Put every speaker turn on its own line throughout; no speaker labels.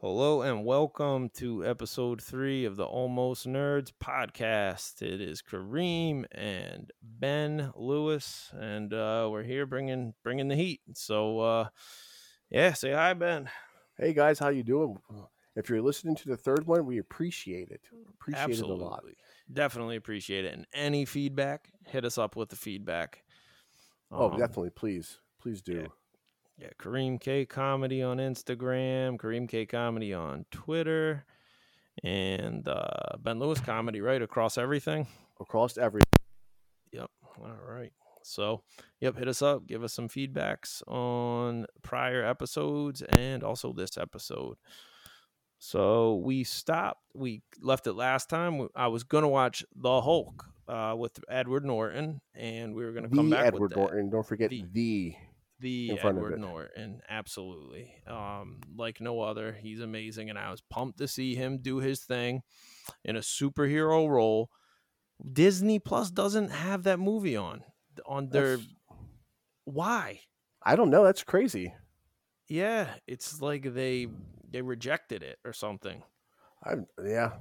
Hello and welcome to episode three of the Almost Nerds podcast. It is Kareem and Ben Lewis, and uh, we're here bringing bringing the heat. So, uh, yeah, say hi, Ben.
Hey guys, how you doing? If you're listening to the third one, we appreciate it. Appreciate
Absolutely,
it a lot.
definitely appreciate it. And any feedback, hit us up with the feedback.
Oh,
Um,
definitely. Please, please do.
yeah. Yeah, Kareem K Comedy on Instagram, Kareem K Comedy on Twitter, and uh, Ben Lewis Comedy right across everything.
Across every.
Yep. All right. So, yep, hit us up, give us some feedbacks on prior episodes and also this episode. So, we stopped, we left it last time. I was going to watch The Hulk uh, with Edward Norton, and we were going to come
The
back
Edward
with that.
Norton. Don't forget
The-
the.
The
in front of
Edward. Norton, absolutely, um, like no other. He's amazing, and I was pumped to see him do his thing in a superhero role. Disney Plus doesn't have that movie on on their.
That's-
Why?
I don't know. That's crazy.
Yeah, it's like they they rejected it or something.
I yeah.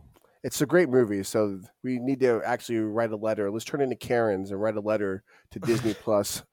It's a great movie, so we need to actually write a letter. Let's turn into Karens and write a letter to Disney Plus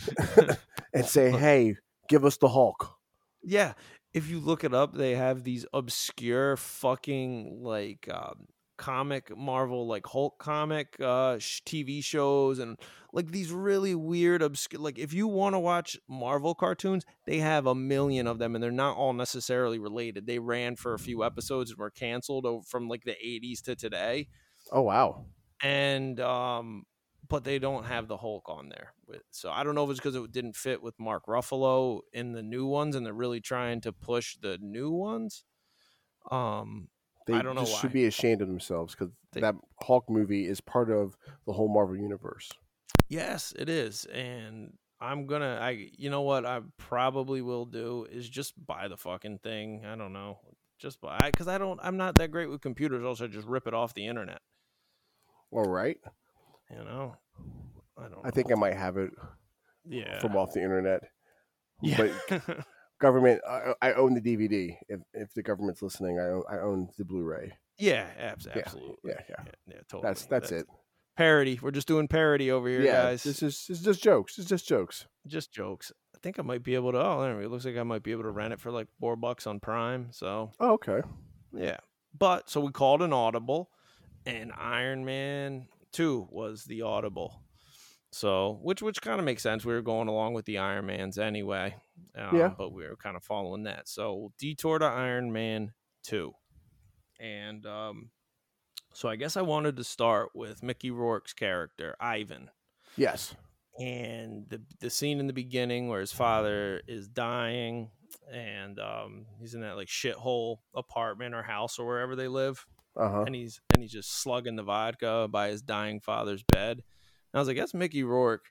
and say, "Hey, give us the Hulk."
Yeah, if you look it up, they have these obscure fucking like um, comic Marvel like Hulk comic uh sh- TV shows and like these really weird obscure like if you want to watch Marvel cartoons, they have a million of them and they're not all necessarily related. They ran for a few episodes and were canceled over from like the 80s to today
Oh wow.
and um but they don't have the Hulk on there. With, so I don't know if it's because it didn't fit with Mark Ruffalo in the new ones, and they're really trying to push the new ones. Um,
They
I don't know why.
should be ashamed of themselves because that Hulk movie is part of the whole Marvel universe.
yes, it is, and I'm gonna. I you know what I probably will do is just buy the fucking thing. I don't know, just buy because I don't. I'm not that great with computers. Also, just rip it off the internet.
All right.
You know, I don't.
I think I might have it
yeah.
from off the internet.
yeah.
But government, I, I own the DVD. If if the government's listening, I own, I own the Blu-ray.
yeah, abs-
Yeah,
absolutely.
Yeah, yeah.
Yeah, yeah, totally.
That's that's it.
Parody. We're just doing parody over here,
yeah,
guys.
this is this is just jokes. It's just jokes.
just jokes. I think I might be able to. Oh, anyway, it looks like I might be able to rent it for like four bucks on Prime. So
Oh, okay.
yeah, but so we called an audible, and Iron Man Two was the audible. So which which kind of makes sense. We were going along with the Iron Mans anyway. Um,
Yeah.
but we were kind of following that. So detour to Iron Man Two, and um, so I guess I wanted to start with Mickey Rourke's character Ivan
Yes.
and the the scene in the beginning where his father is dying and um he's in that like shithole apartment or house or wherever they live
Uh huh.
and he's and he's just slugging the vodka by his dying father's bed and i was like that's mickey rourke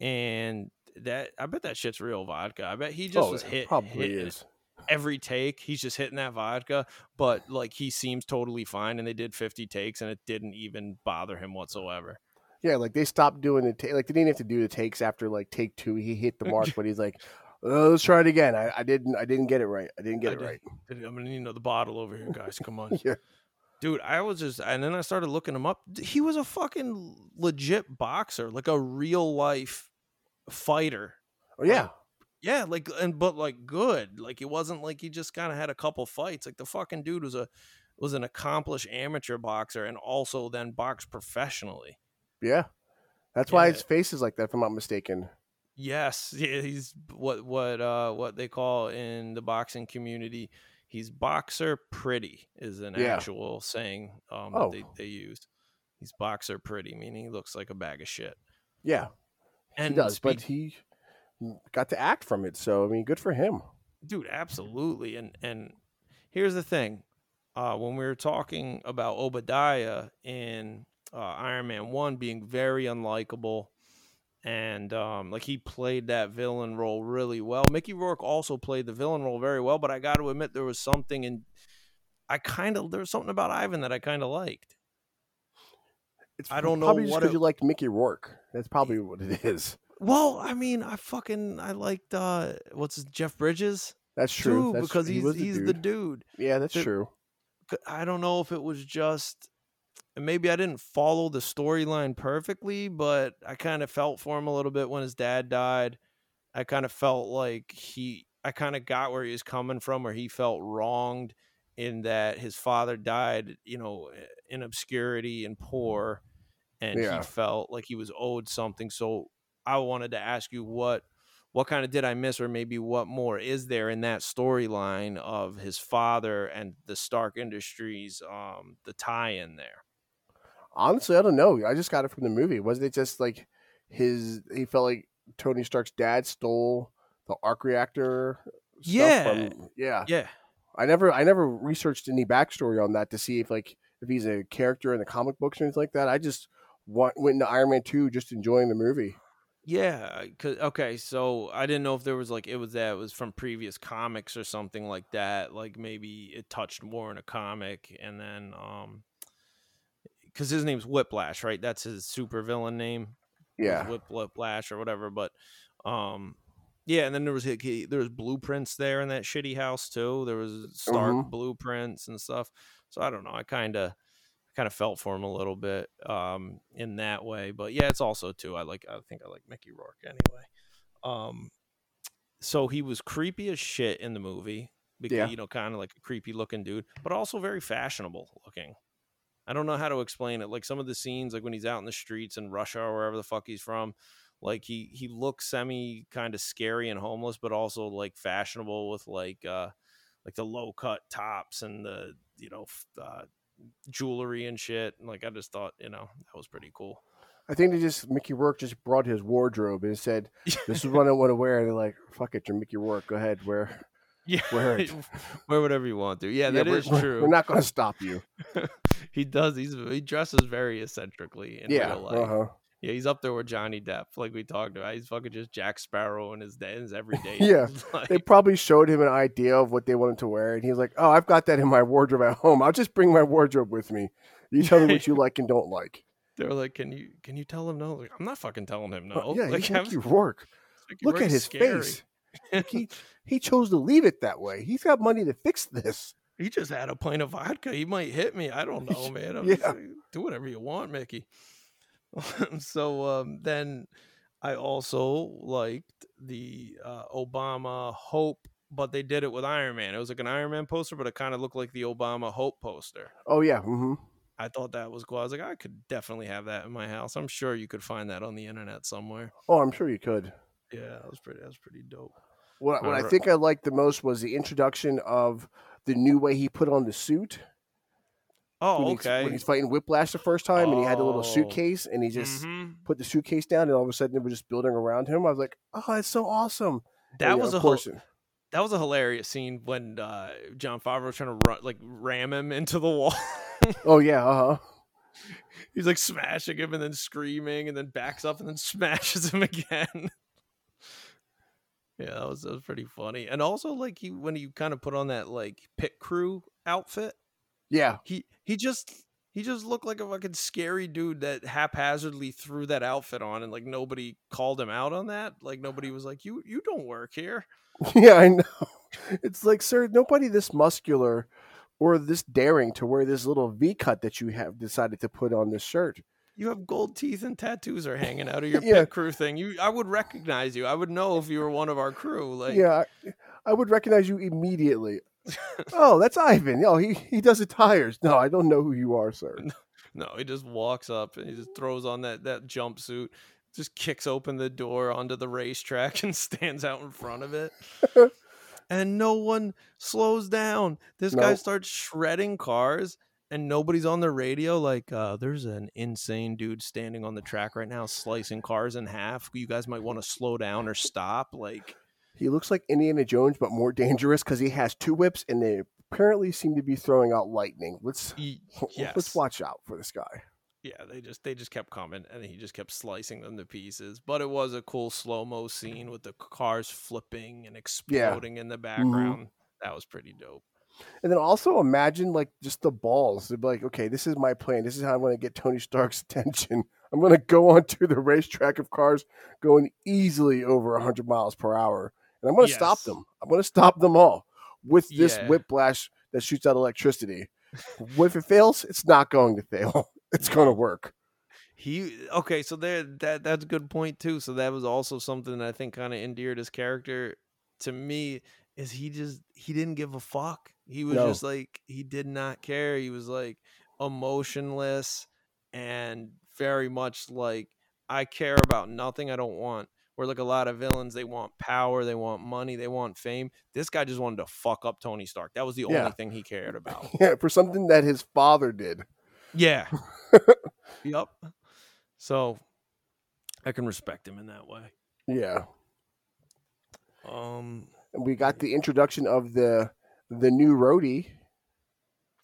and that i bet that shit's real vodka i bet he just
oh,
was hit
probably is.
every take he's just hitting that vodka but like he seems totally fine and they did 50 takes and it didn't even bother him whatsoever
Yeah, like they stopped doing the ta- like they didn't have to do the takes after like take two. He hit the mark, but he's like, oh, "Let's try it again." I, I didn't. I didn't get it right. I didn't get
I
it
did-
right.
i'm gonna need another bottle over here guys come on
Yeah.
Dude, I was just, and then I started looking him up. He was a fucking legit boxer, like a real life fighter.
Oh yeah.
Yeah, like, and but like good. Like it wasn't like he just kind of had a couple fights. Like the fucking dude was a was an accomplished amateur boxer and also then boxed professionally.
Yeah. That's why
Yeah.
his face is like that. If I'm not mistaken.
Yes, yeah, he's what what uh what they call in the boxing community. He's boxer pretty is an
Yeah.
actual saying um
Oh.
that they, they use. He's boxer pretty, meaning he looks like a bag of shit.
Yeah,
And
he does, but he got to act from it. So I mean, good for him.
dude, absolutely. And and here's the thing. Uh when we were talking about Obadiah in uh, Iron Man 1 being very unlikable and um like he played that villain role really well. Mickey Rourke also played the villain role very well, but I got to admit there was something in I kind of there was something about Ivan that I kind of liked.
It's
I don't know
probably just because you liked Mickey Rourke. That's probably what it is.
Well, I mean, I fucking I liked uh what's his, Jeff Bridges?
That's true.
too,
That's,
because
he
he's
was
he's the dude.
Yeah, that's
the-
true.
I don't know if it was just and maybe I didn't follow the storyline perfectly, but I kind of felt for him a little bit when his dad died. I kind of felt like he I kind of got where he was coming from where he felt wronged in that his father died, you know, in obscurity and poor and
Yeah.
he felt like he was owed something. So I wanted to ask you what what kind of did I miss, or maybe what more is there in that storyline of his father and the Stark Industries, um, the tie-in there?
Honestly, I don't know. I just got it from the movie. Wasn't it just like his? He felt like Tony Stark's dad stole the arc reactor. Stuff
Yeah.
from, yeah.
Yeah,
I never, I never researched any backstory on that to see if like if he's a character in the comic books or anything like that. I just wa- went into Iron Man two, just enjoying the movie.
yeah. 'cause- okay, so I didn't know if there was like it was that it was from previous comics or something like that. Like maybe it touched more in a comic, and then um, because his name's Whiplash, right? That's his super villain name.
Yeah,
Whip Whiplash or whatever. But um, yeah, and then there was he- he- there was blueprints there in that shitty house too. There was Stark
Mhm.
blueprints and stuff. So I don't know. I kind of kind of felt for him a little bit um in that way. But yeah, it's also too. I like. I think I like Mickey Rourke anyway. Um, so he was creepy as shit in the movie. Because,
Yeah.
you know, kind of like a creepy looking dude, but also very fashionable looking. I don't know how to explain it. Like some of the scenes, like when he's out in the streets in Russia or wherever the fuck he's from, like he he looks semi kind of scary and homeless, but also like fashionable with like uh like the low cut tops and the you know f- uh, jewelry and shit. And like I just thought, you know, that was pretty cool.
I think they just Mickey Rourke just brought his wardrobe and said, "This is what I want to wear." And they're like, "Fuck it, you're Mickey Rourke. Go ahead, wear
yeah,
wear it."
wear whatever you want to. Yeah,
Yeah,
that
we're-
true.
We're not going to stop you.
he does. He's he dresses very eccentrically in
yeah.
real life.
Uh-huh.
Yeah, he's up there with Johnny Depp, like we talked about. He's fucking just Jack Sparrow in his day, in his everyday.
Yeah,
like,
They probably showed him an idea of what they wanted to wear, and he's like, "Oh, I've got that in my wardrobe at home. I'll just bring my wardrobe with me. You tell me what you like and don't like."
They're like, "Can you can you tell him no?" Like, I'm not fucking telling him no.
Uh, yeah,
like,
Mickey Rourke.
Mickey
Look at his
scary.
face. Like, he he chose to leave it that way. He's got money to fix this.
He just had a pint of vodka. He might hit me. I don't know, man. I'm
Yeah.
just do whatever you want, Mickey. so um, then I also liked the uh, Obama Hope, but they did it with Iron Man. It was like an Iron Man poster, but it kind of looked like the Obama Hope poster.
Oh yeah. hmm
I thought that was cool. I was like, I could definitely have that in my house. I'm sure you could find that on the internet somewhere.
Oh, I'm sure you could.
Yeah, that was pretty. That was pretty dope.
What, what I think I liked the most was the introduction of the new way he put on the suit.
Oh,
when he's,
okay.
when he's fighting Whiplash the first time, and he had a little
Oh.
suitcase, and he just
Mhm.
put the suitcase down, and all of a sudden they were just building around him. I was like, "Oh, that's so awesome!"
That
And,
was a
course.
that was a hilarious scene when uh, Jon Favreau was trying to run, like ram him into the wall.
Oh yeah, uh huh.
He's like smashing him and then screaming and then backs up and then smashes him again. Yeah, that was that was pretty funny. And also like he when he kind of put on that like pit crew outfit,
Yeah,
he he just he just looked like a fucking scary dude that haphazardly threw that outfit on and like nobody called him out on that. Like nobody was like, You you don't work here.
yeah, I know. It's like, sir, nobody this muscular or this daring to wear this little V cut that you have decided to put on this shirt.
You have gold teeth and tattoos are hanging out of your
Yeah.
pit crew thing. You I would recognize you. I would know if you were one of our crew. Like
yeah, I, I would recognize you immediately. oh, that's Ivan. Oh, he he does the tires. No, I don't know who you are, sir.
No, he just walks up and he just throws on that that jumpsuit, just kicks open the door onto the racetrack and stands out in front of it. and no one slows down. This guy starts shredding cars and nobody's on the radio like uh there's an insane dude standing on the track right now slicing cars in half. You guys might want to slow down or stop like
He looks like Indiana Jones, but more dangerous because he has two whips, and they apparently seem to be throwing out lightning. Let's
y-
let's watch out for this guy.
yeah, they just they just kept coming and he just kept slicing them to pieces. But it was a cool slow mo scene with the cars flipping and exploding in the background. That was pretty dope.
And then also imagine like just the balls. They'd be like, okay, this is my plan. This is how I'm going to get Tony Stark's attention. I'm going to go onto the racetrack of cars going easily over 100 miles per hour. and I'm going to stop them. I'm going to stop them all with this
Yeah.
whiplash that shoots out electricity. if it fails? It's not going to fail. It's going to work.
He okay, so there that that's a good point too. So that was also something that I think kind of endeared his character to me is he just he didn't give a fuck. He was
No.
just like he did not care. He was like emotionless and very much like I care about nothing. I don't want where like a lot of villains they want power, they want money, they want fame. This guy just wanted to fuck up Tony Stark. That was the
Yeah.
only thing he cared about.
Yeah, for something that his father did.
Yeah. yep. So I can respect him in that way.
Yeah.
Um.
We got the introduction of the the new Rhodey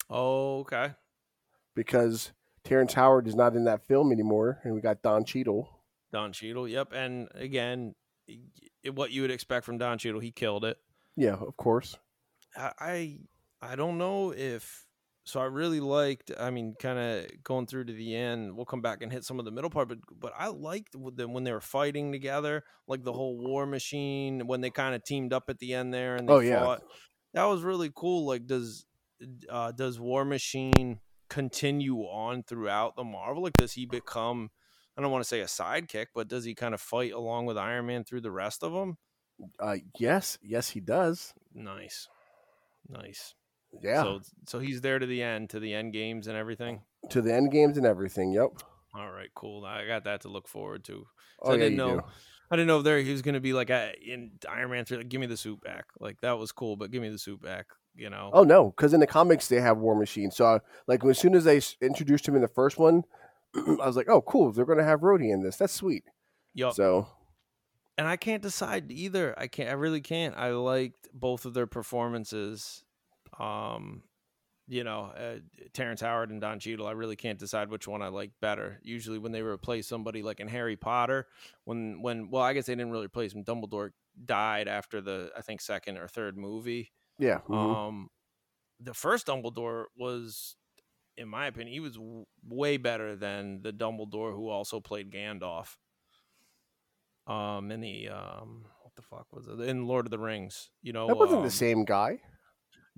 Oh, okay.
because Terrence Howard is not in that film anymore, and we got Don Cheadle.
Don Cheadle. Yep. And again, what you would expect from Don Cheadle, he killed it.
Yeah, of course.
I, I don't know if so. I really liked. I mean, kind of going through to the end. We'll come back and hit some of the middle part, but but I liked them when they were fighting together, like the whole War Machine when they kind of teamed up at the end there and they
Oh, yeah.
That was really cool. Like, does uh, does War Machine continue on throughout the Marvel? Like, does he become? I don't want to say a sidekick, but does he kind of fight along with Iron Man through the rest of them?
Uh, yes, yes, he does.
Nice, nice.
Yeah,
So so he's there to the end, to the end games and everything.
to the end games and everything. Yep.
All right, cool. I got that to look forward to.
Oh
I
yeah,
didn't
you
know.
do.
I didn't know if there he was gonna be like a, in Iron Man three. Like, give me the suit back. Like that was cool, but give me the suit back. You know.
Oh no, because in the comics they have War Machine. So like as soon as they introduced him in the first one, I was like, oh cool, they're gonna have Rhodey in this. That's sweet.
Yup.
So
and I can't decide either. I can't. I really can't. I liked both of their performances. Um, you know, uh, Terrence Howard and Don Cheadle. I really can't decide which one I like better. Usually, when they replace somebody like in Harry Potter, when when well, I guess they didn't really replace him. Dumbledore died after the I think second or third movie.
yeah, mhm.
Um, the first Dumbledore was, in my opinion, he was w- way better than the Dumbledore who also played Gandalf. Um, in the um, what the fuck was it in Lord of the Rings? You know,
that wasn't
um,
the same guy.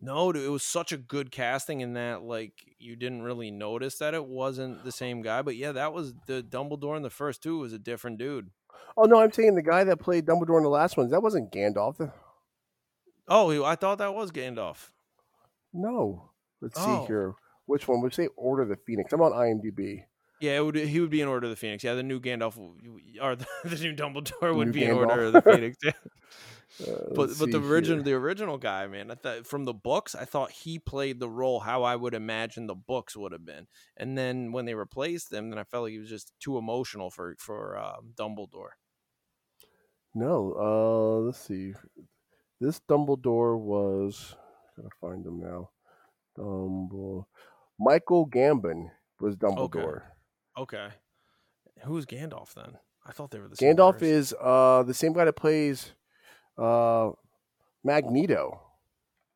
No, dude, it was such a good casting in that like you didn't really notice that it wasn't the same guy. But yeah, that was the Dumbledore in the first two was a different dude.
Oh no, I'm saying the guy that played Dumbledore in the last ones. That wasn't Gandalf. The-
Oh, I thought that was Gandalf.
No, let's
Oh.
see here. Which one? We say Order of the Phoenix. I'm on IMDb.
Yeah, it would. He would be in Order of the Phoenix. Yeah, the new Gandalf or the, the new Dumbledore would
New
be in Order of the Phoenix. Yeah.
Uh,
but but the original
here.
the original guy, man, I thought from the books, I thought he played the role how I would imagine the books would have been. And then when they replaced him, then I felt like he was just too emotional for for um, Dumbledore.
No, uh, let's see. This Dumbledore was gotta find him now. Dumbledore. Michael Gambon was Dumbledore.
Okay, who's Gandalf then? I thought they were the same.
Gandalf is uh the same guy that plays uh Magneto.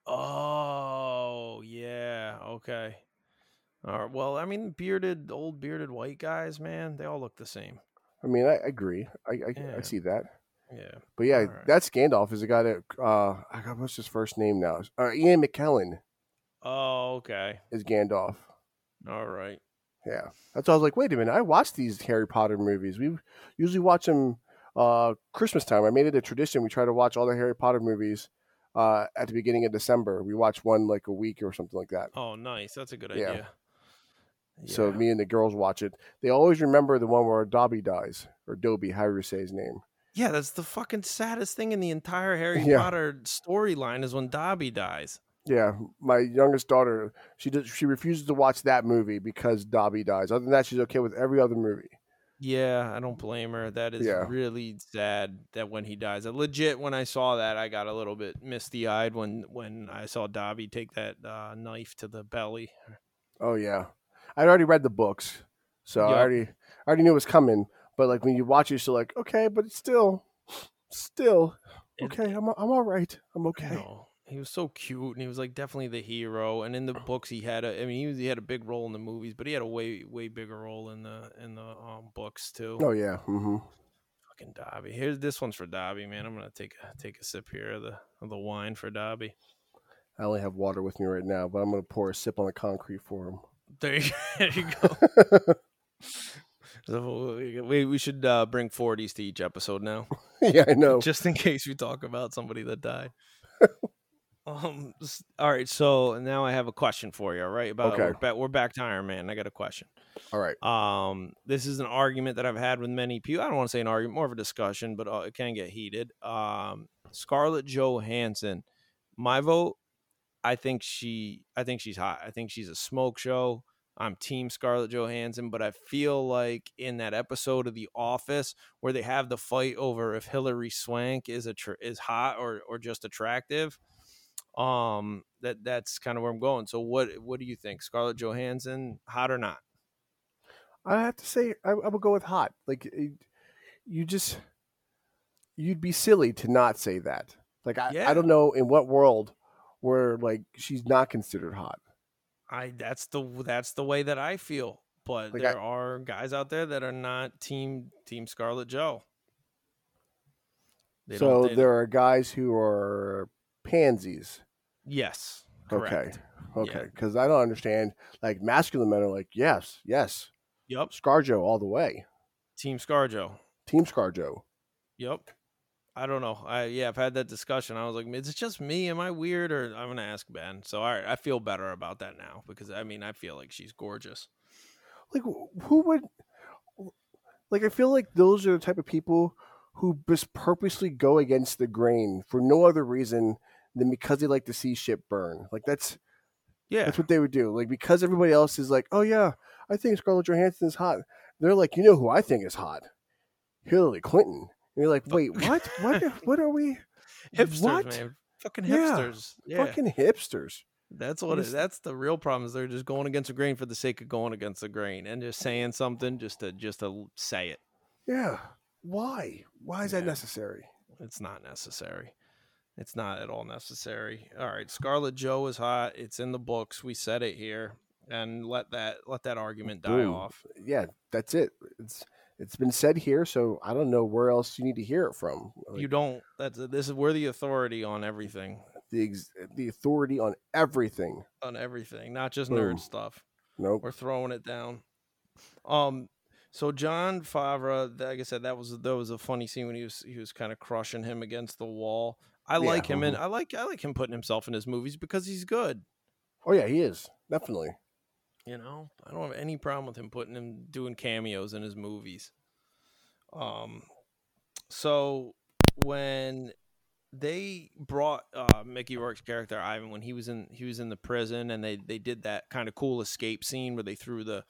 Oh yeah, okay. All right. Well, I mean, bearded, old bearded white guys, man, they all look the same.
I mean, I agree. I I,
Yeah.
I see that.
Yeah.
But yeah,
Alright.
that's Gandalf. Is the guy that uh I got what's his first name now? Uh, Ian McKellen
Oh, okay.
is Gandalf.
All right.
Yeah, that's why I was like, wait a minute. I watched these Harry Potter movies. We usually watch them uh, Christmas time. I made it a tradition. We try to watch all the Harry Potter movies uh, at the beginning of December. We watch one like a week or something like that.
Oh, nice. That's a good
Yeah.
idea.
So
Yeah.
me and the girls watch it. They always remember the one where Dobby dies or Dobby, however you say his name.
Yeah, that's the fucking saddest thing in the entire Harry
Yeah.
Potter storyline is when Dobby dies.
Yeah, my youngest daughter, she does, she refuses to watch that movie because Dobby dies. Other than that, she's okay with every other movie.
Yeah, I don't blame her. That is
Yeah.
really sad that when he dies. I legit when I saw that I got a little bit misty eyed when when I saw Dobby take that uh, knife to the belly.
Oh yeah, I'd already read the books, so I already I already knew it was coming. But like when you watch it, you're still like, okay, but it's still, still okay. I'm I'm all right. I'm okay.
know, he was so cute and he was like definitely the hero. And in the books, he had a. I mean, he, was, he had a big role in the movies, but he had a way way bigger role in the in the um, books too.
Oh yeah. mm-hmm.
Fucking Dobby. Here's this one's for Dobby, man. I'm gonna take a take a sip here of the of the wine for Dobby.
I only have water with me right now, but I'm gonna pour a sip on the concrete for him.
There you, there you go. So we we should uh, bring 40s to each episode now,
yeah, I know.
just in case we talk about somebody that died. Um. All right. So now I have a question for you. All right. About
Okay.
we're, back, we're back to Iron Man. I got a question.
All right.
Um, this is an argument that I've had with many people. I don't want to say an argument, more of a discussion, but uh, it can get heated. Um, Scarlett Johansson, my vote. I think she. I think she's hot. I think she's a smoke show. I'm Team Scarlett Johansson, but I feel like in that episode of The Office where they have the fight over if Hilary Swank is a tr- is hot or or just attractive, um, that that's kind of where I'm going. So what what do you think, Scarlett Johansson, hot or not?
I have to say, I, I would go with hot. Like, it, you just, you'd be silly to not say that. Like, I,
Yeah.
I don't know in what world where like she's not considered hot.
I that's the that's the way that I feel. But
Like,
there
I-
are guys out there that are not team team Scarlet Joe. They
so there are guys who are pansies.
Yes,
Okay.
correct.
Okay, because I don't understand. Like masculine men are like, yes, yes,
Yep,
ScarJo all the way.
Team ScarJo.
Team ScarJo.
Yep. I don't know. I yeah, I've had that discussion. I was like, is it just me? Am I weird? Or I'm gonna ask Ben. So all right, I feel better about that now because I mean I feel like she's gorgeous.
Like, who would? Like, I feel like those are the type of people who just purposely go against the grain for no other reason than because they like to see shit burn. Like that's
Yeah.
that's what they would do. Like because everybody else is like, oh yeah, I think Scarlett Johansson is hot. They're like, you know who I think is hot? Hillary Clinton. And you're like, wait, what? what? What are we?
Hipsters,
what?
man. Fucking hipsters. Yeah.
Fucking hipsters.
That's what it, that's the real problem is they're just going against the grain for the sake of going against the grain and just saying something just to just to say it.
Yeah. Why? Why is that necessary?
It's not necessary. It's not at all necessary. All right, Scarlet Joe is hot. It's in the books. We said it here, and let that let that argument die
Boom.
off.
Yeah, that's it. It's it's been said here, so I don't know where else you need to hear it from. Like,
You don't. That's this is we're the authority on everything,
the ex- the authority on everything.
on everything, not just
Boom.
nerd stuff.
Nope.
We're throwing it down. Um, so Jon Favreau, like I said, that was that was a funny scene when he was he was kind of crushing him against the wall. I
Yeah,
like him, and
mhm.
I like I like him putting himself in his movies because he's good.
Oh yeah, he is definitely.
You know, I don't have any problem with him putting him doing cameos in his movies. Um, so when they brought uh, Mickey Rourke's character Ivan when he was in he was in the prison, and they they did that kind of cool escape scene where they threw the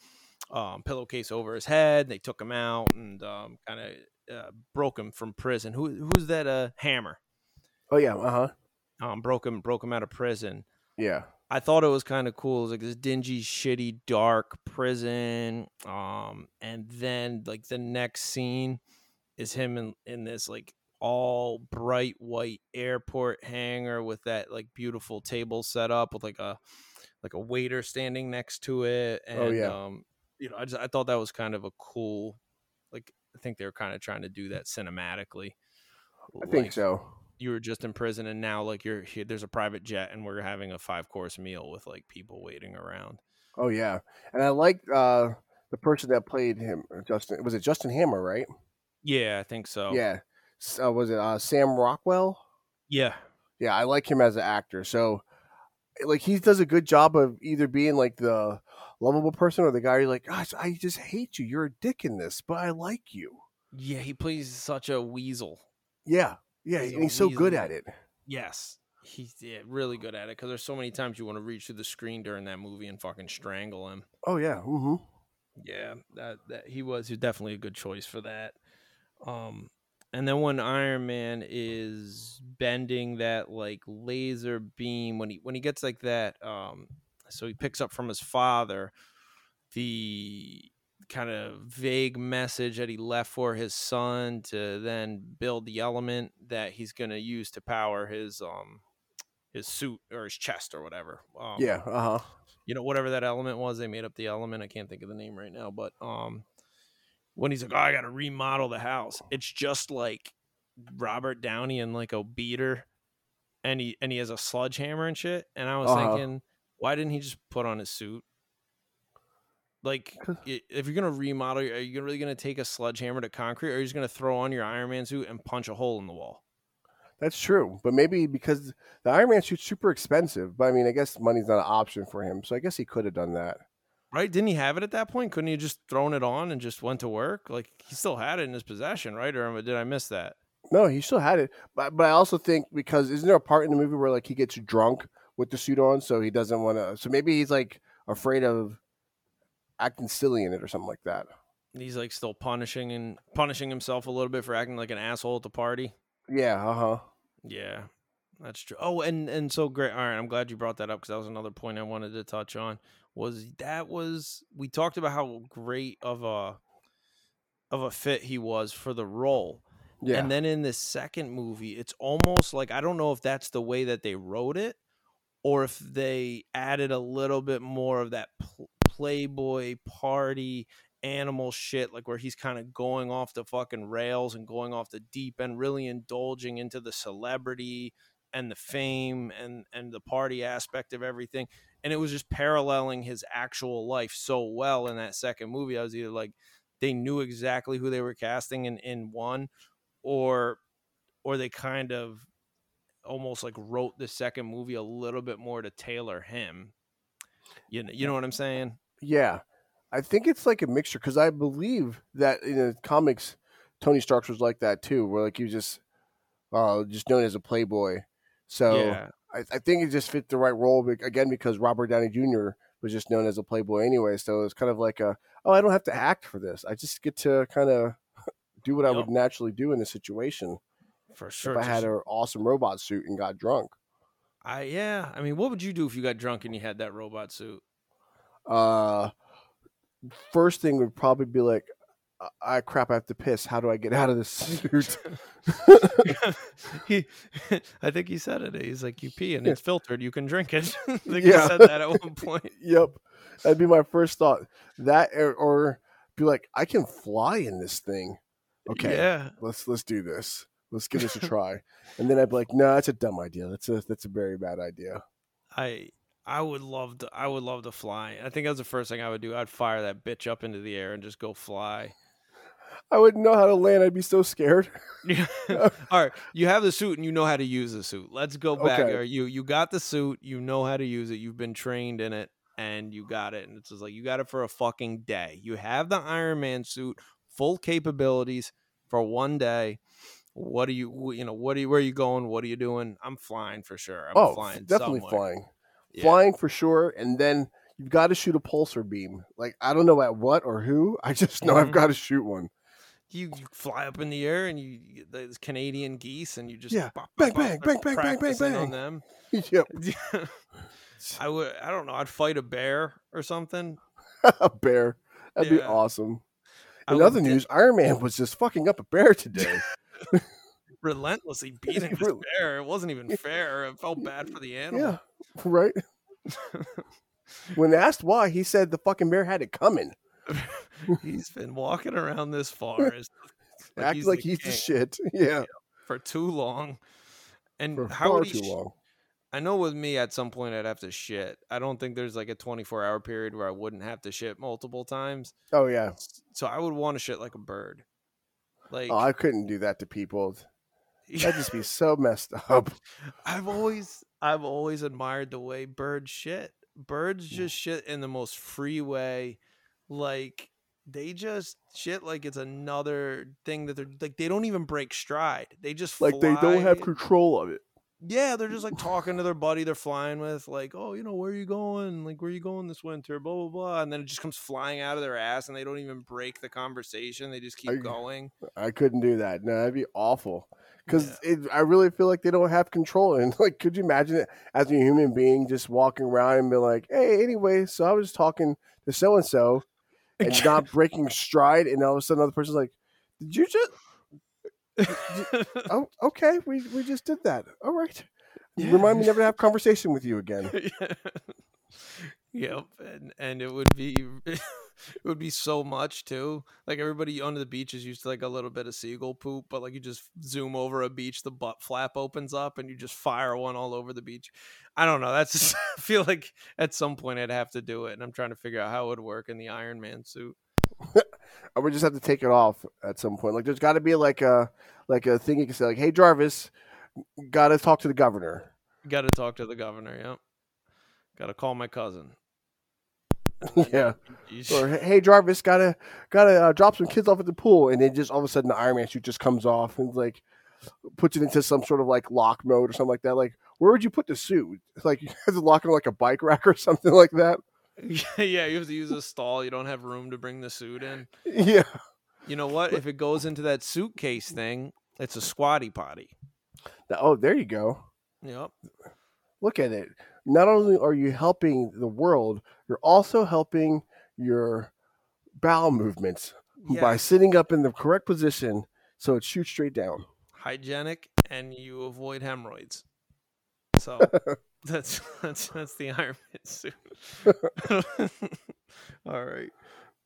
um, pillowcase over his head, they took him out, and um, kind of uh, broke him from prison. Who who's that? Uh, Hammer.
Oh yeah. Uh huh.
Um, broke him broke him out of prison.
Yeah.
I thought it was kind of cool. It was like this dingy, shitty, dark prison. Um, and then like the next scene is him in, in this like all bright white airport hangar with that like beautiful table set up with like a like a waiter standing next to it. And
Oh, yeah.
um, you know, I just I thought that was kind of a cool like I think they were kind of trying to do that cinematically.
I think so.
you were just in prison and now like you're here there's a private jet and we're having a five course meal with like people waiting around
Oh yeah, and I like uh the person that played him, Justin. Was it Justin Hammer? Right?
yeah i think so
Yeah. Uh, was it uh, Sam Rockwell?
yeah
Yeah, I like him as an actor. So, like, he does a good job of either being like the lovable person or the guy you're like, gosh, I just hate you. You're a dick in this, but I like you.
yeah he plays such a weasel
Yeah, yeah,
He's
and he's so good at it.
yes he's yeah, really good at it because there's so many times you want to reach through the screen during that movie and fucking strangle him
Oh yeah, mm-hmm.
yeah that, that he was definitely a good choice for that um and then when iron man is bending that like laser beam when he when he gets like that um so he picks up from his father the kind of vague message that he left for his son to then build the element that he's going to use to power his um his suit or his chest or whatever um,
Yeah, uh huh.
you know whatever that element was they made up the element i can't think of the name right now but um when he's like, "Oh, I got to remodel the house." It's just like Robert Downey in like a beater, and he and he has a sledgehammer and shit. And I was
Uh-huh.
thinking, why didn't he just put on his suit? Like, if you're gonna remodel, are you really gonna take a sledgehammer to concrete, or are you just gonna throw on your Iron Man suit and punch a hole in the wall?
That's true, but maybe because the Iron Man suit's super expensive. But I mean, I guess money's not an option for him, so I guess he could have done that.
Right? Didn't he have it at that point? Couldn't he have just thrown it on and just went to work? Like he still had it in his possession, right? Or did I miss that?
No, he still had it, but but I also think because isn't there a part in the movie where like he gets drunk with the suit on, so he doesn't want to. So maybe he's like afraid of acting silly in it or something like that.
He's like still punishing and punishing himself a little bit for acting like an asshole at the party.
Yeah, uh huh.
Yeah, that's true. Oh, and and so great. All right, I'm glad you brought that up because that was another point I wanted to touch on. Was that was we talked about how great of a of a fit he was for the role.
Yeah,
And then in the second movie, it's almost like I don't know if that's the way that they wrote it or if they added a little bit more of that pl- playboy party animal shit like where he's kind of going off the fucking rails and going off the deep end really indulging into the celebrity and the fame and and the party aspect of everything and it was just paralleling his actual life so well in that second movie i was either like they knew exactly who they were casting in in one or or they kind of almost like wrote the second movie a little bit more to tailor him you know, you know what i'm saying
yeah. I think it's like a mixture because I believe that in the comics, Tony Stark was like that too, where like he was just, uh, just known as a playboy. So
yeah
I, I think it just fit the right role again because Robert Downey Jr. was just known as a playboy anyway. So it's kind of like a oh I don't have to act for this. I just get to kind of do what I would naturally do in this situation
for sure
if I had an awesome robot suit and got drunk.
I yeah. I mean, what would you do if you got drunk and you had that robot suit?
Uh, first thing would probably be like, I, crap, I have to piss. How do I get out of this suit?
he, I think he said it. He's like, you pee and
Yeah.
it's filtered. You can drink it. I think
Yeah.
he said that at one point.
yep, that'd be my first thought. That or, or be like, I can fly in this thing. Okay,
Yeah.
let's let's do this. Let's give this a try. And then I'd be like, no, that's a dumb idea. That's a that's a very bad idea.
I I would love to. I would love to fly. I think that's the first thing I would do. I'd fire that bitch up into the air and just go fly.
I wouldn't know how to land. I'd be so scared.
All right. You have the suit and you know how to use the suit. Let's go back.
Okay.
You you got the suit. You know how to use it. You've been trained in it, and you got it. And it's just like you got it for a fucking day. You have the Iron Man suit, full capabilities for one day. What are you? You know what are you? Where are you going? What are you doing? I'm flying for sure. I'm
oh,
flying.
definitely
somewhere.
flying.
Yeah.
Flying for sure. And then you've got to shoot a pulsar beam. Like I don't know at what or who. I just know I've
Mhm.
got to shoot one.
You, you fly up in the air and you you those Canadian geese and you just
Yeah.
bop,
Bang,
bop,
bang, bang, bang, bang, bang,
practicing on them.
yep.
I would. I don't know. I'd fight a bear or something.
a bear. That'd be awesome. In other news, Iron Man was just fucking up a bear today.
relentlessly beating this
Really-
bear. It wasn't even fair. It felt bad for the animal.
yeah, right. when asked why, he said the fucking bear had it coming.
he's been walking around this forest like
Acting
he's
like
the
he's the shit. Yeah,
for too long. And
for
how
far too
sh-
long.
I know with me at some point I'd have to shit. I don't think there's like a 24 hour period where I wouldn't have to shit multiple times.
Oh yeah.
So I would want to shit like a bird. Like
Oh, I couldn't do that to people. That'd just be so messed up.
I've always I've always admired the way birds shit. Birds just shit in the most free way. Like they just shit like it's another thing that they're like they don't even break stride. They just
Like they don't have control of it.
Yeah, they're just like talking to their buddy they're flying with, like, oh, you know, where are you going? Like, where are you going this winter? Blah blah blah. And then it just comes flying out of their ass and they don't even break the conversation. They just keep
I-
going.
I couldn't do that. No, that'd be awful. Because I really feel like they don't have control. And like, could you imagine it as a human being just walking around and be like, "Hey, anyway, so I was talking to so and so, and not breaking stride, and all of a sudden, another person's like, "Did you just? Oh, okay, we we just did that. All right.
Yeah.
Remind me never to have conversation with you again.
yep, and and it would be it would be so much too. Like everybody under the beach is used to like a little bit of seagull poop, but like you just zoom over a beach, the butt flap opens up, and you just fire one all over the beach. I don't know. That's just, I feel like at some point I'd have to do it, and I'm trying to figure out how it would work in the Iron Man suit.
I would just have to take it off at some point. Like there's got to be like a like a thing you can say like, "Hey Jarvis, got to talk to the governor."
Got to talk to the governor. Yep. Got to call my cousin.
yeah. Or hey Jarvis, gotta gotta uh, drop some kids off at the pool, and then just all of a sudden the Iron Man suit just comes off and like puts it into some sort of like lock mode or something like that. Like, where would you put the suit? Like you to lock it on, like a bike rack or something like that.
yeah, you have to use a stall. You don't have room to bring the suit in.
Yeah.
You know what? If it goes into that suitcase thing, it's a squatty potty.
Oh, there you go.
Yep.
Look at it. Not only are you helping the world, you're also helping your bowel movements by sitting up in the correct position so it shoots straight down.
hygienic and you avoid hemorrhoids. So that's that's that's the Iron Man suit. all right.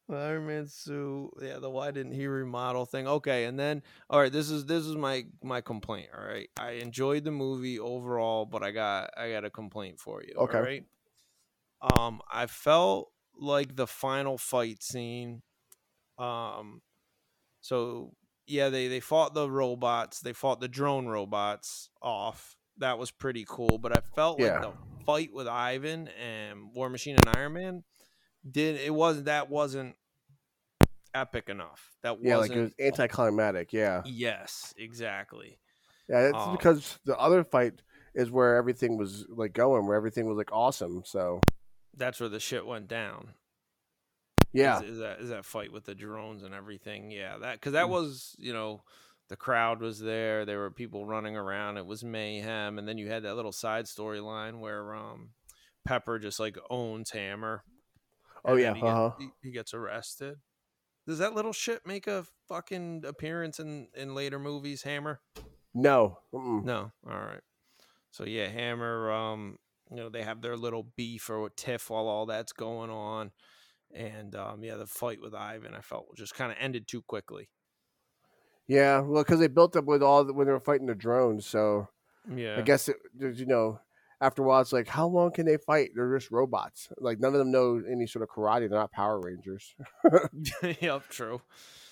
The Iron Man suit. Yeah, the why didn't he remodel thing. Okay, and then all right, this is this is my my complaint, all right. I enjoyed the movie overall, but I got I got a complaint for you.
Okay.
All right. Um I felt like the final fight scene um so yeah, they they fought the robots, they fought the drone robots off. That was pretty cool, but I felt
Yeah.
like the fight with Ivan and War Machine and Iron Man did it wasn't that wasn't epic enough. That
Yeah, like
wasn't
it was anticlimactic. Yeah.
Yes, exactly.
Yeah, it's
Um,
because the other fight is where everything was like going, where everything was like awesome. So
That's where the shit went down.
yeah,
is, is that is that fight with the drones and everything. Yeah, that because that
Mm.
was you know the crowd was there. There were people running around. It was mayhem, and then you had that little side storyline where um Pepper just like owns Hammer.
Oh, yeah,
he,
uh-huh.
he, he gets arrested. Does that little shit make a fucking appearance in in later movies? Hammer.
no, Mm-mm.
No. All right. So yeah, Hammer. Um, you know they have their little beef or tiff while all that's going on, and um, yeah, the fight with Ivan I felt just kind of ended too quickly.
Yeah, well, because they built up with all the, when they were fighting the drones. So
Yeah.
I guess it, you know, after a while, it's like, how long can they fight? They're just robots. Like none of them know any sort of karate. They're not Power Rangers.
yep. True.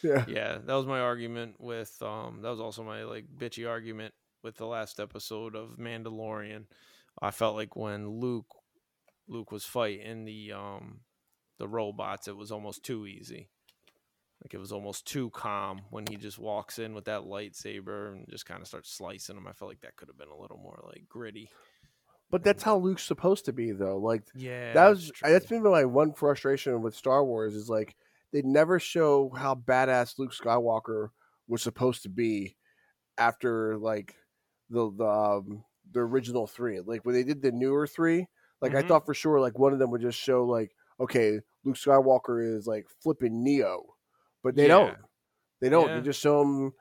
yeah,
Yeah, that was my argument with. Um, that was also my like bitchy argument with the last episode of Mandalorian. I felt like when Luke, Luke was fighting the um, the robots, it was almost too easy. Like it was almost too calm when he just walks in with that lightsaber and just kind of starts slicing them. I felt like that could have been a little more like gritty.
but that's how Luke's supposed to be, though. Like
Yeah,
that was that's been my one frustration with Star Wars is like they never show how badass Luke Skywalker was supposed to be after like the the um, the original three. Like when they did the newer three, like I
Mhm.
thought for sure like one of them would just show like okay Luke Skywalker is like flipping Neo, but they
Yeah.
don't. They don't.
Yeah.
They just show him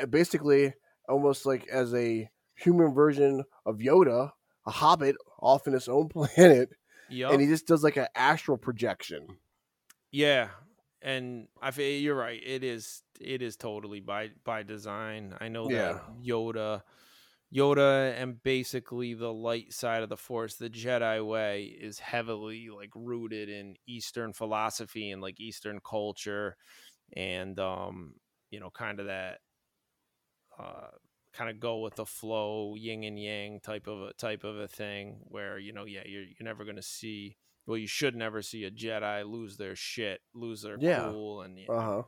uh, basically almost like as a human version of Yoda, a hobbit off in his own planet
Yep.
and he just does like an astral projection.
Yeah, and I feel you're right. It is it is totally by by design. I know
Yeah.
that Yoda, Yoda, and basically the light side of the Force, the Jedi way, is heavily like rooted in Eastern philosophy and like Eastern culture, and um, you know, kind of that. Uh, kind of go with the flow yin and yang type of a type of a thing where you know yeah you're you're never going to see well you should never see a jedi lose their shit lose their
Yeah.
cool and yeah,
Uh huh.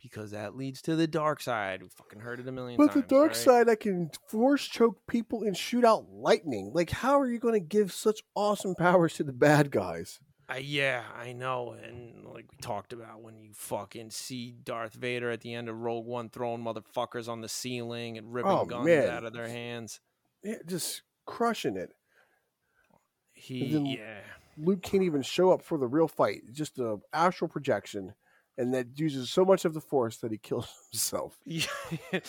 because that leads to the dark side we fucking heard it a million
But
times
the dark
right?
side, I can force choke people and shoot out lightning. Like, how are you going to give such awesome powers to the bad guys?
Uh, yeah i know and like we talked about when you fucking see darth vader at the end of rogue one throwing motherfuckers on the ceiling and ripping
Oh,
guns
man.
out of their hands
Yeah, just crushing it.
he yeah
Luke can't even show up for the real fight. Just a astral projection, and that uses so much of the force that he kills himself.
Yeah.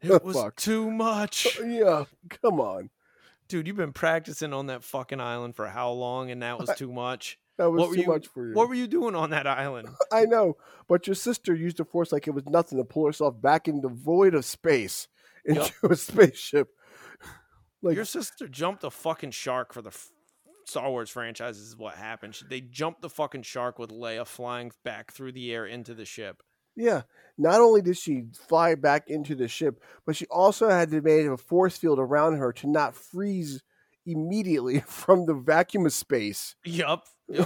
It was
fuck?
too much.
Yeah, come on.
Dude, you've been practicing on that fucking island for how long and that was too much?
That was
What
too
you-
much for you.
What were you doing on that island?
I know, but your sister used the force like it was nothing to pull herself back in the void of space into
Yup.
a spaceship. Like
Your sister jumped a fucking shark for the f- Star Wars franchise. Is what happened. She, they jumped the fucking shark with Leia flying back through the air into the ship.
Yeah. Not only did she fly back into the ship, but she also had to make a force field around her to not freeze immediately from the vacuum of space.
Yup.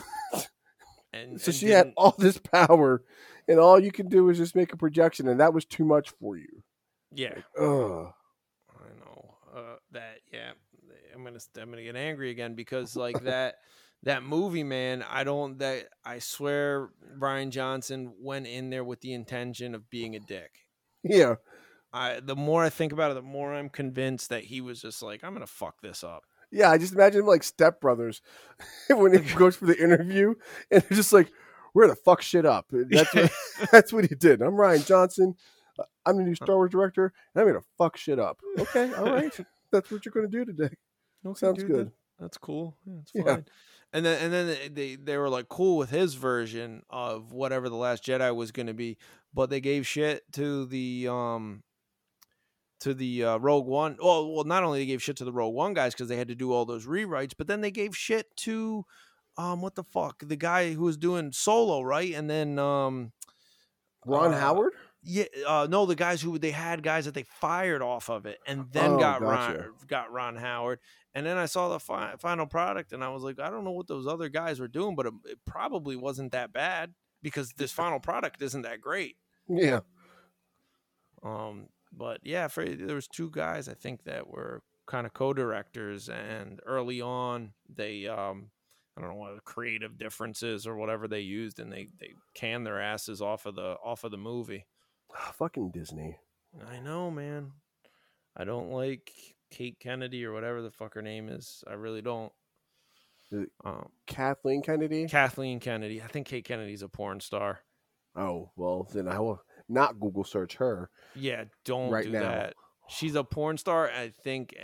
And
So
and
she had all this power, and all you can do is just make a projection, and that was too much for you.
yeah.
Ugh.
I know uh, that. Yeah, I'm gonna I'm gonna get angry again because like that that movie, man. I don't that I swear Rian Johnson went in there with the intention of being a dick.
Yeah.
I the more I think about it, the more I'm convinced that he was just like, I'm gonna fuck this up.
Yeah, I just imagine him like stepbrothers when he goes for the interview, and they're just like, "We're gonna fuck shit up." That's what, that's what he did. I'm Rian Johnson. Uh, I'm the new Star Wars director, and I'm gonna fuck shit up. Okay, all right, that's what you're gonna do today.
Okay,
Sounds
dude,
good.
that- that's cool. Yeah, it's
Yeah.
And then and then they- they they were like cool with his version of whatever the Last Jedi was going to be, but they gave shit to the um to the uh, Rogue One. Oh, well, not only they gave shit to the Rogue One guys because they had to do all those rewrites, but then they gave shit to um what the fuck the guy who was doing Solo, right? And then um
Ron
Uh,
Howard.
yeah, uh, no, the guys who they had guys that they fired off of it, and then
Oh,
got
gotcha.
Ron got Ron Howard, and then I saw the fi- final product, and I was like, I don't know what those other guys were doing, but it, it probably wasn't that bad because this final product isn't that great.
Yeah.
Um, but yeah, for, there was two guys I think that were kind of co-directors, and early on they um. I don't know what the creative differences or whatever they used, and they they canned their asses off of the off of the movie.
Fucking Disney.
I know, man. I don't like Kate Kennedy or whatever the fuck her name is. I really don't. Um,
Kathleen Kennedy.
Kathleen Kennedy. I think Kate Kennedy's a porn star.
oh well, then I will not Google search her.
Yeah, don't
Right
do
now.
that. She's a porn star, I think,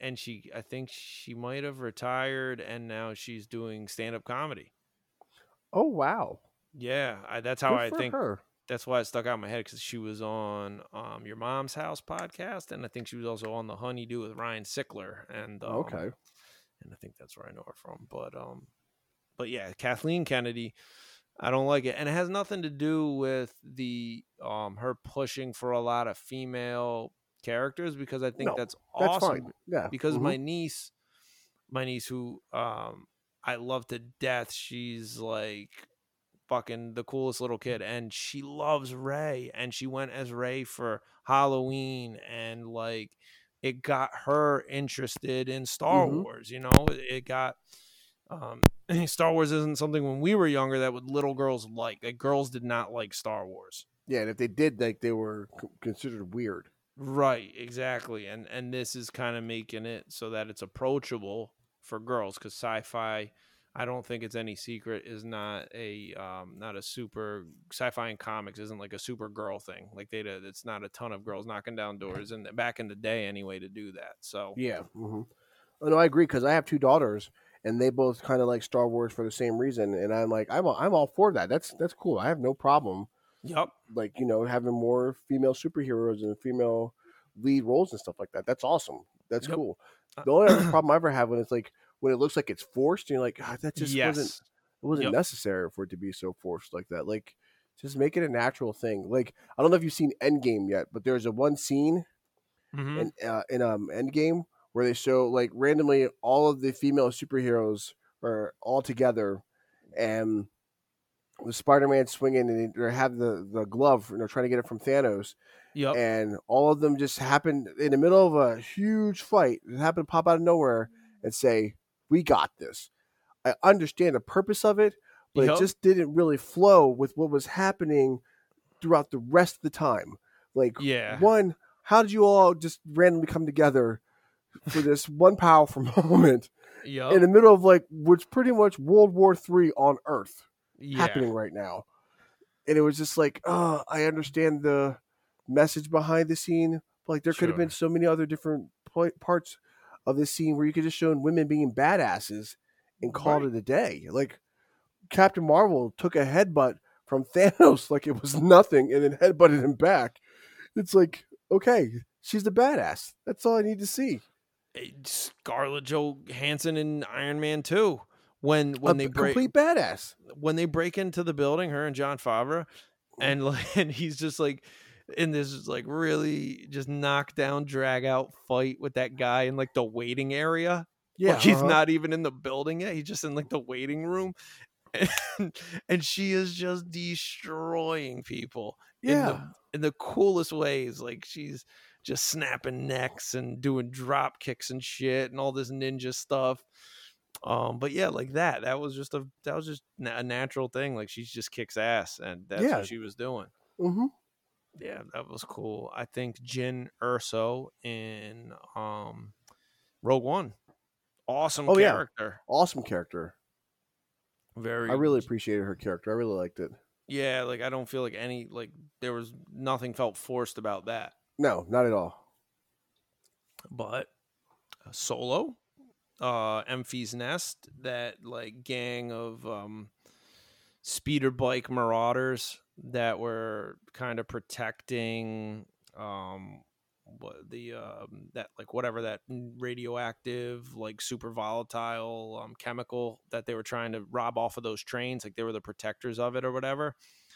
and she, I think she might have retired, and now she's doing stand-up comedy.
Oh wow.
Yeah, I, that's how
Good
I think.
her.
That's why it stuck out in my head because she was on um, your mom's house podcast, and I think she was also on the Honeydew with Ryan Sickler. And um,
Okay.
and I think that's where I know her from. But um, but yeah, Kathleen Kennedy, I don't like it, and it has nothing to do with the um her pushing for a lot of female characters because I think
No,
that's
That's
awesome
fine. Yeah.
because
Mhm.
my niece, my niece who um I love to death, she's like fucking the coolest little kid and she loves Rey and she went as Rey for Halloween and like it got her interested in Star
Mhm.
Wars, you know? It got um Star Wars isn't something when we were younger that would little girls like. Like girls did not like Star Wars.
Yeah, and if they did, like they were c- considered weird.
Right, exactly. And and this is kind of making it so that it's approachable for girls cuz sci-fi I don't think it's any secret is not a um not a super sci-fi and comics isn't like a super girl thing. Like they it's not a ton of girls knocking down doors and back in the day anyway to do that. So
Yeah. hmm Oh, no, I agree because I have two daughters, and they both kind of like Star Wars for the same reason. And I'm like, I'm all, I'm all for that. That's that's cool. I have no problem.
Yep.
Like you know, having more female superheroes and female lead roles and stuff like that. That's awesome. That's
Yep.
cool.
Uh,
The only other problem I ever have when it's like when it looks like it's forced, and you're like, God, that just
yes.
wasn't it wasn't
Yep.
necessary for it to be so forced like that. Like, just make it a natural thing. Like, I don't know if you've seen Endgame yet, but there's a one scene
Mhm.
in uh, in um Endgame where they show like randomly all of the female superheroes are all together, and the Spider-Man swinging and they have the the glove and they're trying to get it from Thanos,
Yep.
and all of them just happen in the middle of a huge fight. It happened to pop out of nowhere and say, "We got this." I understand the purpose of it, but
Yep.
it just didn't really flow with what was happening throughout the rest of the time. Like,
yeah.
one, how did you all just randomly come together for this one powerful moment
Yep.
in the middle of like what's pretty much World War Three on Earth
yeah.
happening right now? And it was just like, oh, I understand the message behind the scene. Like, there could have been so many other different parts of this scene where you could just shown women being badasses and called
Right.
it a day. Like, Captain Marvel took a headbutt from Thanos like it was nothing and then headbutted him back. It's like, okay, she's the badass. That's all I need to see.
Scarlett Johansson in Iron Man 2 when when
a
they break
complete badass.
when they break into the building, her and Jon Favreau, and and he's just like in this like really just knockdown drag out fight with that guy in like the waiting area.
Yeah,
like he's
uh-huh.
not even in the building yet. He's just in like the waiting room. And, and she is just destroying people in
Yeah,
the in the coolest ways. Like she's just snapping necks and doing drop kicks and shit and all this ninja stuff. Um, but yeah, like that. That was just a that was just a natural thing. Like she just kicks ass, and that's
Yeah.
what she was doing.
hmm
Yeah, that was cool. I think Jyn Erso in um Rogue One, awesome
Oh, yeah.
character.
awesome character.
Very,
I really appreciated her character. I really liked it.
Yeah. Like I don't feel like any like there was nothing felt forced about that.
No, not at all.
but uh, solo uh Enfys Nest that like gang of um speeder bike marauders that were kind of protecting um the um that like whatever that radioactive like super volatile um chemical that they were trying to rob off of those trains like they were the protectors of it or whatever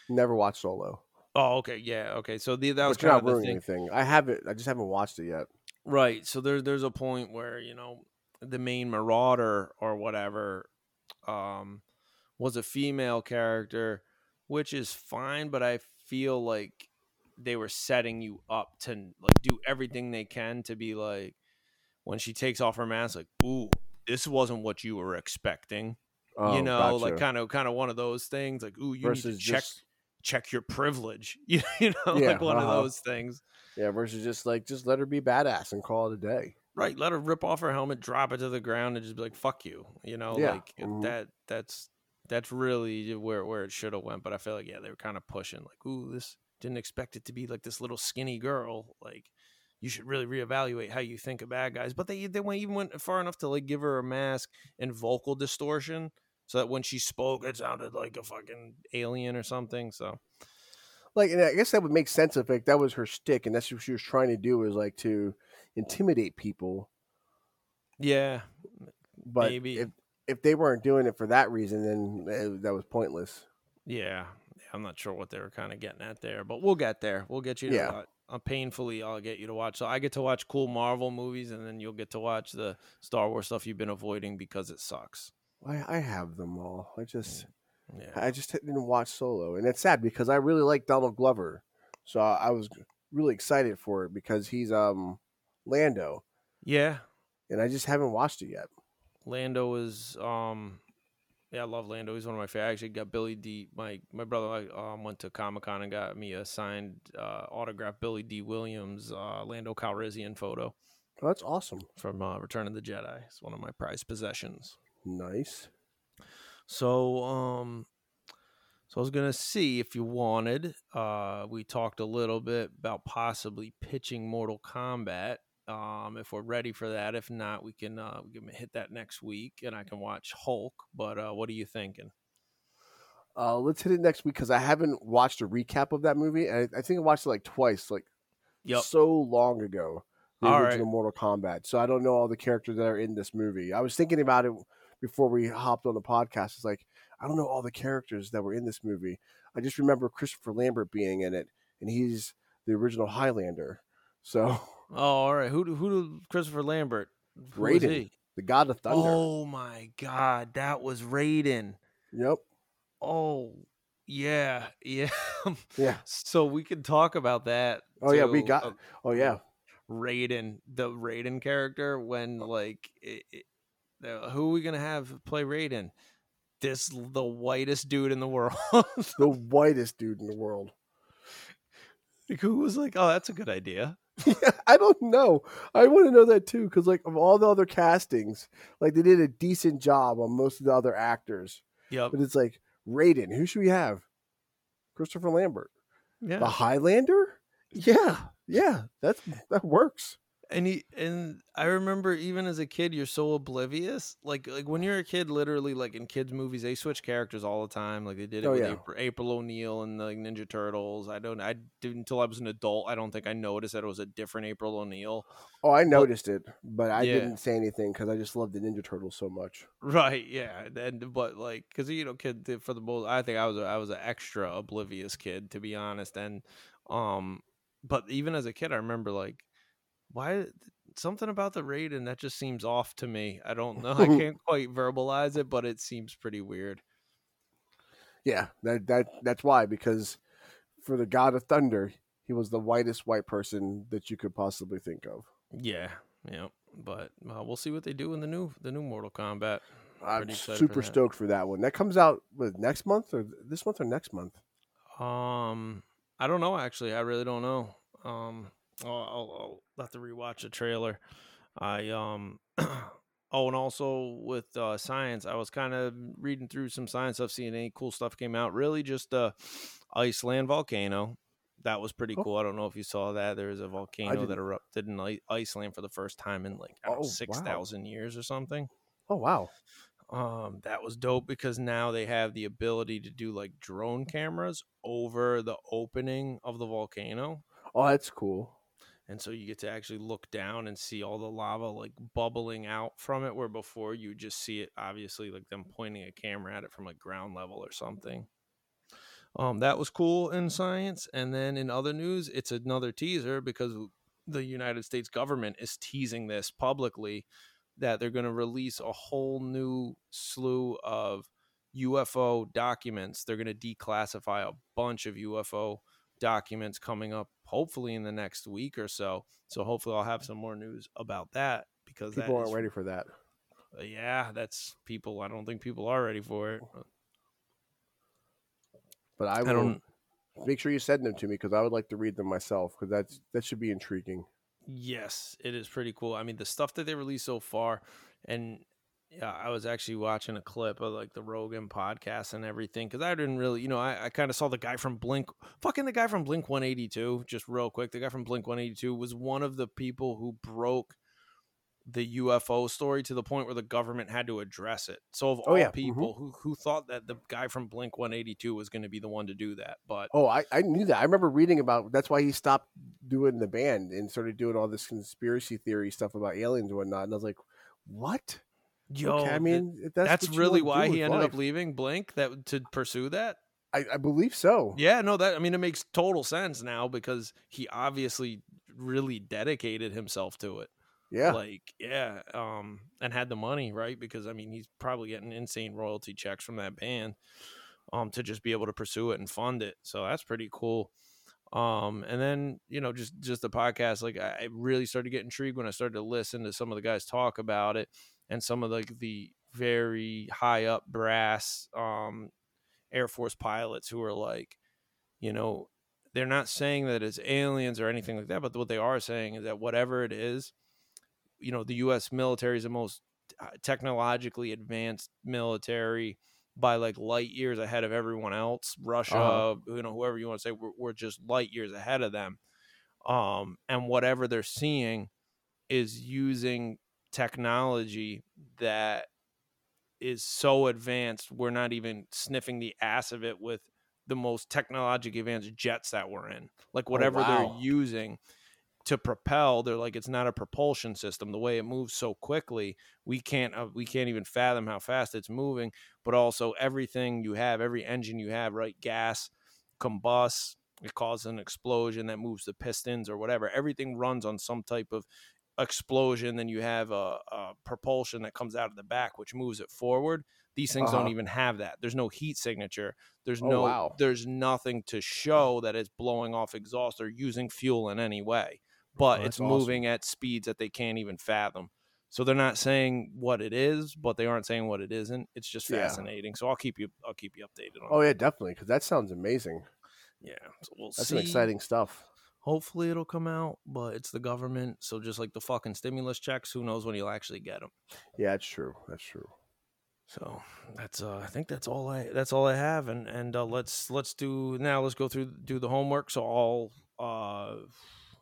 Never watched Solo.
oh okay yeah okay so the, that was
But
kind
not
of
ruining
thing
anything. I haven't I just haven't watched it yet.
Right. So there, there's a point where you know the main marauder or whatever um, was a female character, which is fine, but I feel like they were setting you up to like do everything they can to be like when she takes off her mask, like, ooh, this wasn't what you were expecting.
Oh,
you know, like kind of kind of one of those things. Like, ooh, you
versus
need to check
just
check your privilege. You, you know,
Yeah,
like one
uh-huh.
of those things.
yeah, versus just like just let her be badass and call it a day.
Right, let her rip off her helmet, drop it to the ground, and just be like, "Fuck you," you know,
Yeah,
like
mhm.
that. That's that's really where where it should have went. But I feel like yeah, they were kind of pushing, like, "Ooh, this didn't expect it to be like this little skinny girl." Like, you should really reevaluate how you think of bad guys. But they they went even went far enough to like give her a mask and vocal distortion, so that when she spoke, it sounded like a fucking alien or something. So
Like, and I guess that would make sense if like that was her stick, and that's what she was trying to do is like to intimidate people.
yeah,
But
Maybe.
if if they weren't doing it for that reason, then eh, that was pointless.
Yeah, yeah, I'm not sure what they were kind of getting at there, but we'll get there. We'll get you to
Yeah.
watch. Uh, painfully, I'll get you to watch. So I get to watch cool Marvel movies, and then you'll get to watch the Star Wars stuff you've been avoiding because it sucks.
I, I have them all. I just
Yeah,
I just didn't watch Solo, and it's sad because I really like Donald Glover, so I, I was really excited for it because he's um Lando,
yeah.
and I just haven't watched it yet.
Lando is um, yeah, I love Lando. He's one of my favorite. I actually got Billy Dee. My my brother like, um went to Comic Con and got me a signed uh, autographed Billy Dee. Williams uh, Lando Calrissian photo
Oh, that's awesome.
from uh, Return of the Jedi. It's one of my prized possessions.
Nice.
So, um, so I was gonna see if you wanted. Uh, we talked a little bit about possibly pitching Mortal Kombat. Um, if we're ready for that. If not, we can uh, we can hit that next week, and I can watch Hulk. But uh, what are you thinking?
Uh, let's hit it next week because I haven't watched a recap of that movie, and I, I think I watched it like twice, like
Yep.
so long ago. The
All
original
right.
Mortal Kombat. So I don't know all the characters that are in this movie. I was thinking about it before we hopped on the podcast. It's like I don't know all the characters that were in this movie. I just remember Christopher Lambert being in it, and he's the original Highlander. So
Oh, all right. Who do, who do Christopher Lambert? Who
Raiden,
he?
the God of Thunder.
Oh my God, that was Raiden.
Yep.
Oh yeah, yeah.
Yeah.
so we can talk about that.
Oh, yeah, we got-
uh,
Oh yeah.
Raiden, the Raiden character, when like, it, it, who are we gonna have play Raiden? This the whitest dude in the world.
The whitest dude in the world.
like, who was like, oh, that's a good idea.
I don't know. I want to know that too, because like of all the other castings, like they did a decent job on most of the other actors.
Yep.
But it's like Raiden. Who should we have? Christopher Lambert,
Yeah.
the Highlander. Yeah, yeah, that's that works.
And he and I remember even as a kid, you're so oblivious. Like like when you're a kid, literally like in kids movies, they switch characters all the time. Like they did it
Oh,
with
yeah.
April, April O'Neil and the like, Ninja Turtles. I don't. I did until I was an adult. I don't think I noticed that it was a different April O'Neil.
Oh, I noticed it, but I
Yeah.
didn't say anything because I just loved the Ninja Turtles so much.
Right. Yeah. And but like, cause you know, kid for the most, I think I was a, I was an extra oblivious kid to be honest. And um, but even as a kid, I remember like, why something about the Raiden that just seems off to me. I don't know. I can't quite verbalize it, but it seems pretty weird.
Yeah, that that that's why because for the God of Thunder, he was the whitest white person that you could possibly think of.
Yeah. Yeah. But uh, we'll see what they do in the new the new Mortal Kombat.
I'm
excited for
super stoked for that one. That comes out with next month or this month or next month.
Um, I don't know. Actually, I really don't know. Um, I'll, I'll, I'll have to rewatch the trailer. I um, oh, and also with uh, science, I was kind of reading through some science stuff, seeing any cool stuff came out. Really, just uh, Iceland volcano. That was pretty
Oh.
cool. I don't know if you saw that. There was a volcano that erupted in Iceland for the first time in like I don't know,
Oh, wow.
six thousand years or something.
Oh wow!
Um, that was dope because now they have the ability to do like drone cameras over the opening of the volcano.
Oh, that's cool.
And so you get to actually look down and see all the lava like bubbling out from it, where before you just see it obviously like them pointing a camera at it from like ground level or something. Um, that was cool in science. And then in other news, it's another teaser because the United States government is teasing this publicly that they're going to release a whole new slew of UFO documents. They're going to declassify a bunch of UFO documents coming up, hopefully in the next week or so. So hopefully I'll have some more news about that because
People
that
aren't
is-
ready for that.
uh, yeah, that's people. I don't think people are ready for it.
But I
I don't.
make sure you send them to me because I would like to read them myself because that's that should be intriguing.
Yes, it is pretty cool. I mean, the stuff that they released so far, and yeah, I was actually watching a clip of like the Rogan podcast and everything because I didn't really, you know, I, I kind of saw the guy from Blink, fucking the guy from Blink 182, just real quick. The guy from Blink 182 was one of the people who broke the UFO story to the point where the government had to address it. So, of
Oh,
all
yeah, mhm.
people who, who thought that the guy from Blink 182 was going to be the one to do that, but
Oh, I, I knew that. I remember reading about that's why he stopped doing the band and started doing all this conspiracy theory stuff about aliens and whatnot. And I was like, what?
Yo,
okay, I mean, if that's,
that's really why he ended up leaving Blink that to pursue that.
I, I believe so.
Yeah, no, that I mean it makes total sense now because he obviously really dedicated himself to it.
Yeah.
Like, yeah, um, and had the money, right? Because I mean, he's probably getting insane royalty checks from that band, um, to just be able to pursue it and fund it. So that's pretty cool. Um, and then you know, just just the podcast, like I really started to get intrigued when I started to listen to some of the guys talk about it, and some of like the very high up brass, um, Air Force pilots who are like, you know, they're not saying that it's aliens or anything like that, but what they are saying is that whatever it is, you know, the U.S. military is the most uh, technologically advanced military by like light years ahead of everyone else. Russia,
Uh-huh.
you know, whoever you want to say, we're, we're just light years ahead of them. Um, and whatever they're seeing is using technology that is so advanced we're not even sniffing the ass of it with the most technologically advanced jets that we're in. Like whatever
wow.
they're using to propel they're like it's not a propulsion system. The way it moves so quickly we can't uh, we can't even fathom how fast it's moving. But also everything you have every engine you have right gas combusts it causes an explosion that moves the pistons or whatever. Everything runs on some type of explosion then you have a, a propulsion that comes out of the back which moves it forward these things don't
Uh-huh.
even have that there's no heat signature there's
Oh,
no
wow.
there's nothing to show that it's blowing off exhaust or using fuel in any way but
Oh,
it's
awesome.
moving at speeds that they can't even fathom so they're not saying what it is but they aren't saying what it isn't it's just
Yeah.
fascinating so i'll keep you i'll keep you updated on
Oh
it.
yeah, definitely. Because that sounds amazing.
yeah so we'll
That's
see
some exciting stuff.
Hopefully it'll come out but it's the government so just like the fucking stimulus checks who knows when you'll actually get them
Yeah, that's true. That's true.
so that's uh i think that's all i that's all i have and and uh, let's let's do now let's go through do the homework so i'll uh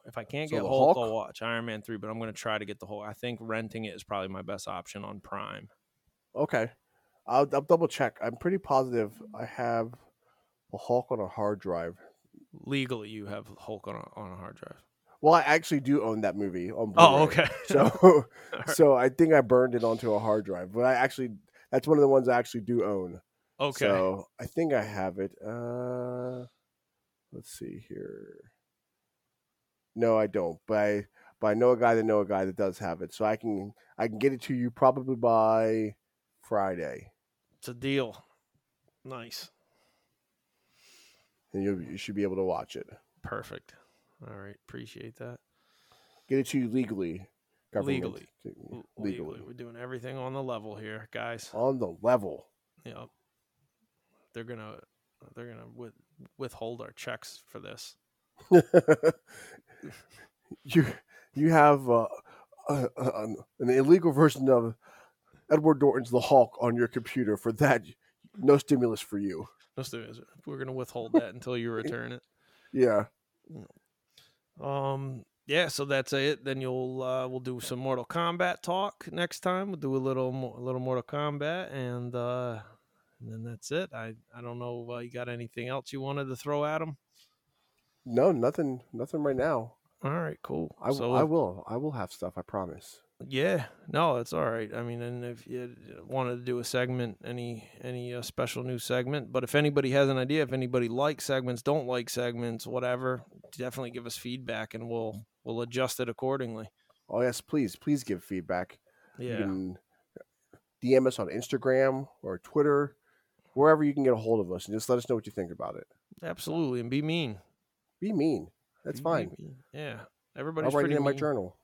If I can't
So
get Hulk,
Hulk?
I'll watch Iron Man three. But I'm gonna try to get the whole. I think renting it is probably my best option on Prime.
Okay, I'll, I'll double check. I'm pretty positive I have the Hulk on a hard drive.
Legally, you have Hulk on a, on a hard drive.
Well, I actually do own that movie on
Oh,
Blu-ray.
okay.
So, so I think I burned it onto a hard drive, but I actually that's one of the ones I actually do own.
okay.
So I think I have it. Uh, let's see here. No, I don't. But I but I know a guy that know a guy that does have it, so I can I can get it to you probably by Friday,
It's a deal. Nice.
And you you should be able to watch it.
Perfect. All right. Appreciate that.
Get it to you legally, government.
Legally.
Legally,
we're doing everything on the level here, guys.
on the level.
Yep. They're gonna they're gonna with, withhold our checks for this.
you you have uh, uh, uh, an illegal version of Edward Norton's The Hulk on your computer. For that, no stimulus for you.
Let's do this. We're gonna withhold that until you return it.
Yeah.
Um. Yeah. So that's it. Then you'll uh, we'll do some Mortal Kombat talk next time. We'll do a little more, a little Mortal Kombat, and uh, and then that's it. I I don't know. Uh, you got anything else you wanted to throw at them?
No, nothing, nothing right now.
All right. Cool.
I,
so
I will, I will have stuff. I promise.
Yeah, no, it's all right. I mean, and if you wanted to do a segment, any any uh, special new segment, but if anybody has an idea, if anybody likes segments, don't like segments, whatever, definitely give us feedback, and we'll we'll adjust it accordingly.
Oh yes, please, please give feedback.
Yeah.
You can DM us on Instagram or Twitter, wherever you can get a hold of us, and just let us know what you think about it.
absolutely, and be mean.
Be mean. That's
Be
fine.
mean. Yeah,
I'll
everybody's
write it
pretty
in my journal.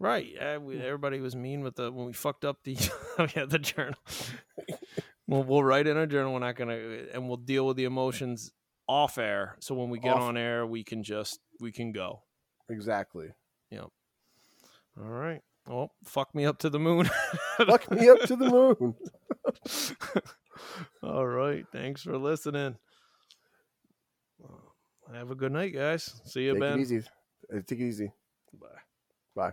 Right. Yeah, we, everybody was mean with the when we fucked up the oh, yeah the journal. we'll we'll write in our journal. We're not gonna and we'll deal with the emotions off air. So when we get
Off-
on air, we can just we can go.
Exactly. Yep.
All right. Well, fuck me up to the moon.
Fuck me up to the moon.
All right. Thanks for listening. Have a good night, guys. See you,
Take
Ben.
it easy. Uh, Take it easy.
Bye.
Bye.